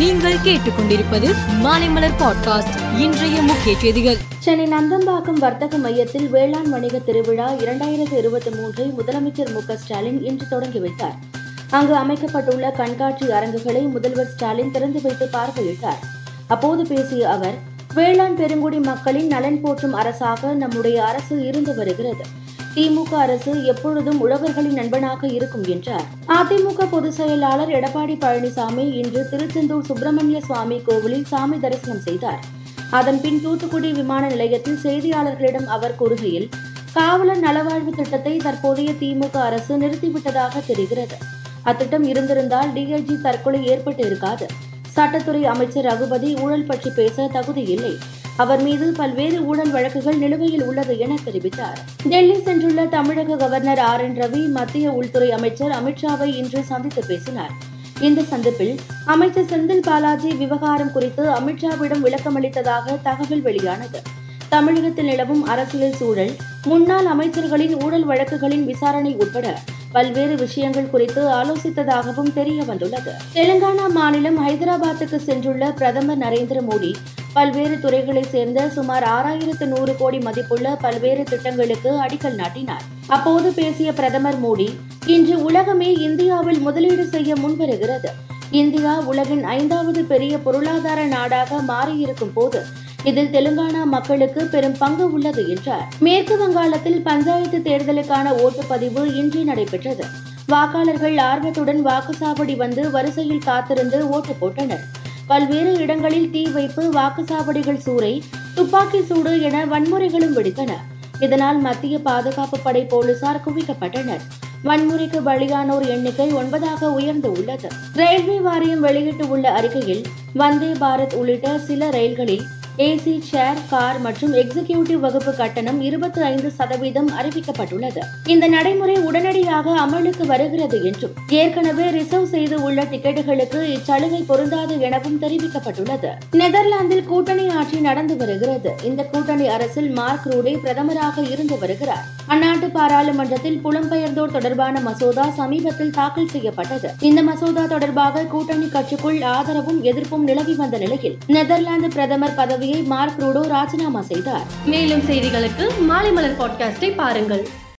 நீங்கள் கேட்டுக்கொண்டிருப்பது மாலைமலர் பாட்காஸ்ட். இன்றைய முக்கிய செய்திகள். சென்னை நந்தம்பாக்கம் வர்த்தக மையத்தில் வேளாண் வணிக திருவிழா இரண்டாயிரத்து இருபத்தி மூன்றை முதலமைச்சர் மு ஸ்டாலின் இன்று தொடங்கி வைத்தார். அங்கு அமைக்கப்பட்டுள்ள கண்காட்சி அரங்குகளை முதல்வர் ஸ்டாலின் திறந்து வைத்து பார்வையிட்டார். அப்போது பேசிய அவர் வேளாண் பெருங்குடி மக்களின் நலன் போற்றும் அரசாக நம்முடைய அரசு இருந்து வருகிறது. திமுக அரசு எப்பொழுதும் உழவர்களின் நண்பனாக இருக்கும் என்றார். அதிமுக பொதுச் செயலாளர் எடப்பாடி பழனிசாமி இன்று திருச்செந்தூர் சுப்பிரமணிய சுவாமி கோவிலில் சாமி தரிசனம் செய்தார். அதன்பின் தூத்துக்குடி விமான நிலையத்தில் செய்தியாளர்களிடம் அவர் கூறுகையில் காவலர் நலவாழ்வு திட்டத்தை தற்போதைய திமுக அரசு நிறுத்திவிட்டதாக தெரிகிறது. அத்திட்டம் இருந்திருந்தால் டிஐஜி தற்கொலை ஏற்பட்டு இருக்காது சட்டத்துறை அமைச்சர் ரகுபதி ஊழல் பற்றி பேச தகுதி இல்லை. அவர் மீது பல்வேறு ஊழல் வழக்குகள் நிலுவையில் உள்ளது என தெரிவித்தார். டெல்லி சென்றுள்ள தமிழக கவர்னர் ஆர். என். ரவி மத்திய உள்துறை அமைச்சர் அமித்ஷாவை இன்று சந்தித்து பேசினார். இந்த சந்திப்பில் அமைச்சர் செந்தில் பாலாஜி விவகாரம் குறித்து அமித்ஷாவிடம் விளக்கமளித்ததாக தகவல் வெளியானது. தமிழகத்தில் நிலவும் அரசியல் சூழல் முன்னாள் அமைச்சர்களின் ஊழல் வழக்குகளின் விசாரணை உட்பட பல்வேறு விஷயங்கள் குறித்து ஆலோசித்ததாகவும் தெரிய வந்துள்ளது தெலுங்கானா மாநிலம் ஹைதராபாத்துக்கு சென்றுள்ள பிரதமர் நரேந்திர மோடி பல்வேறு துறைகளைச் சேர்ந்த சுமார் ஆறாயிரத்து நூறு கோடி மதிப்புள்ள பல்வேறு திட்டங்களுக்கு அடிக்கல் நாட்டினார். அப்போது பேசிய பிரதமர் மோடி இன்று உலகமே இந்தியாவில் முதலீடு செய்ய முன்வருகிறது. இந்தியா உலகின் ஐந்தாவது பெரிய பொருளாதார நாடாக மாறியிருக்கும் போது இதில் தெலுங்கானா மக்களுக்கு பெரும் பங்கு உள்ளது என்றார். மேற்கு வங்காளத்தில் பஞ்சாயத்து தேர்தலுக்கான ஓட்டுப்பதிவு இன்று நடைபெற்றது. வாக்காளர்கள் ஆர்வத்துடன் வாக்குச்சாவடி வந்து வரிசையில் காத்திருந்து ஓட்டு போட்டனர். பல்வேறு இடங்களில் தீ வைப்பு வாக்குச்சாவடிகள் சூறை துப்பாக்கி சூடு என வன்முறைகளும் வெடித்தன. இதனால் மத்திய பாதுகாப்பு படை போலீசார் குவிக்கப்பட்டனர். வன்முறைக்கு பலியானோர் எண்ணிக்கை ஒன்பதாக உயர்ந்து உள்ளது. ரயில்வே வாரியம் வெளியிட்டுள்ள அறிக்கையில் வந்தே பாரத் உள்ளிட்ட சில ரயில்களில் ஏசி சேர் கார் மற்றும் எக்ஸிகியூட்டிவ் வகுப்பு கட்டணம் இருபத்தி ஐந்து சதவீதம் அறிவிக்கப்பட்டுள்ளது. இந்த நடைமுறை உடனடியாக அமலுக்கு வருகிறது என்றும் ஏற்கனவே ரிசர்வ் செய்து உள்ள டிக்கெட்டுகளுக்கு இச்சலுகை பொருந்தாது எனவும் தெரிவிக்கப்பட்டுள்ளது. நெதர்லாந்தில் கூட்டணி ஆட்சி நடந்து வருகிறது. இந்த கூட்டணி அரசில் மார்க் ரூடே பிரதமராக இருந்து வருகிறார். அந்நாட்டு பாராளுமன்றத்தில் புலம்பெயர்ந்தோர் தொடர்பான மசோதா சமீபத்தில் தாக்கல் செய்யப்பட்டது. இந்த மசோதா தொடர்பாக கூட்டணி கட்சிக்குள் ஆதரவும் எதிர்ப்பும் நிலவி வந்த நிலையில் நெதர்லாந்து பிரதமர் பதவியை மார்க் ரூடோ ராஜினாமா செய்தார். மேலும் செய்திகளுக்கு மாலை மலர் பாட்காஸ்டை பாருங்கள்.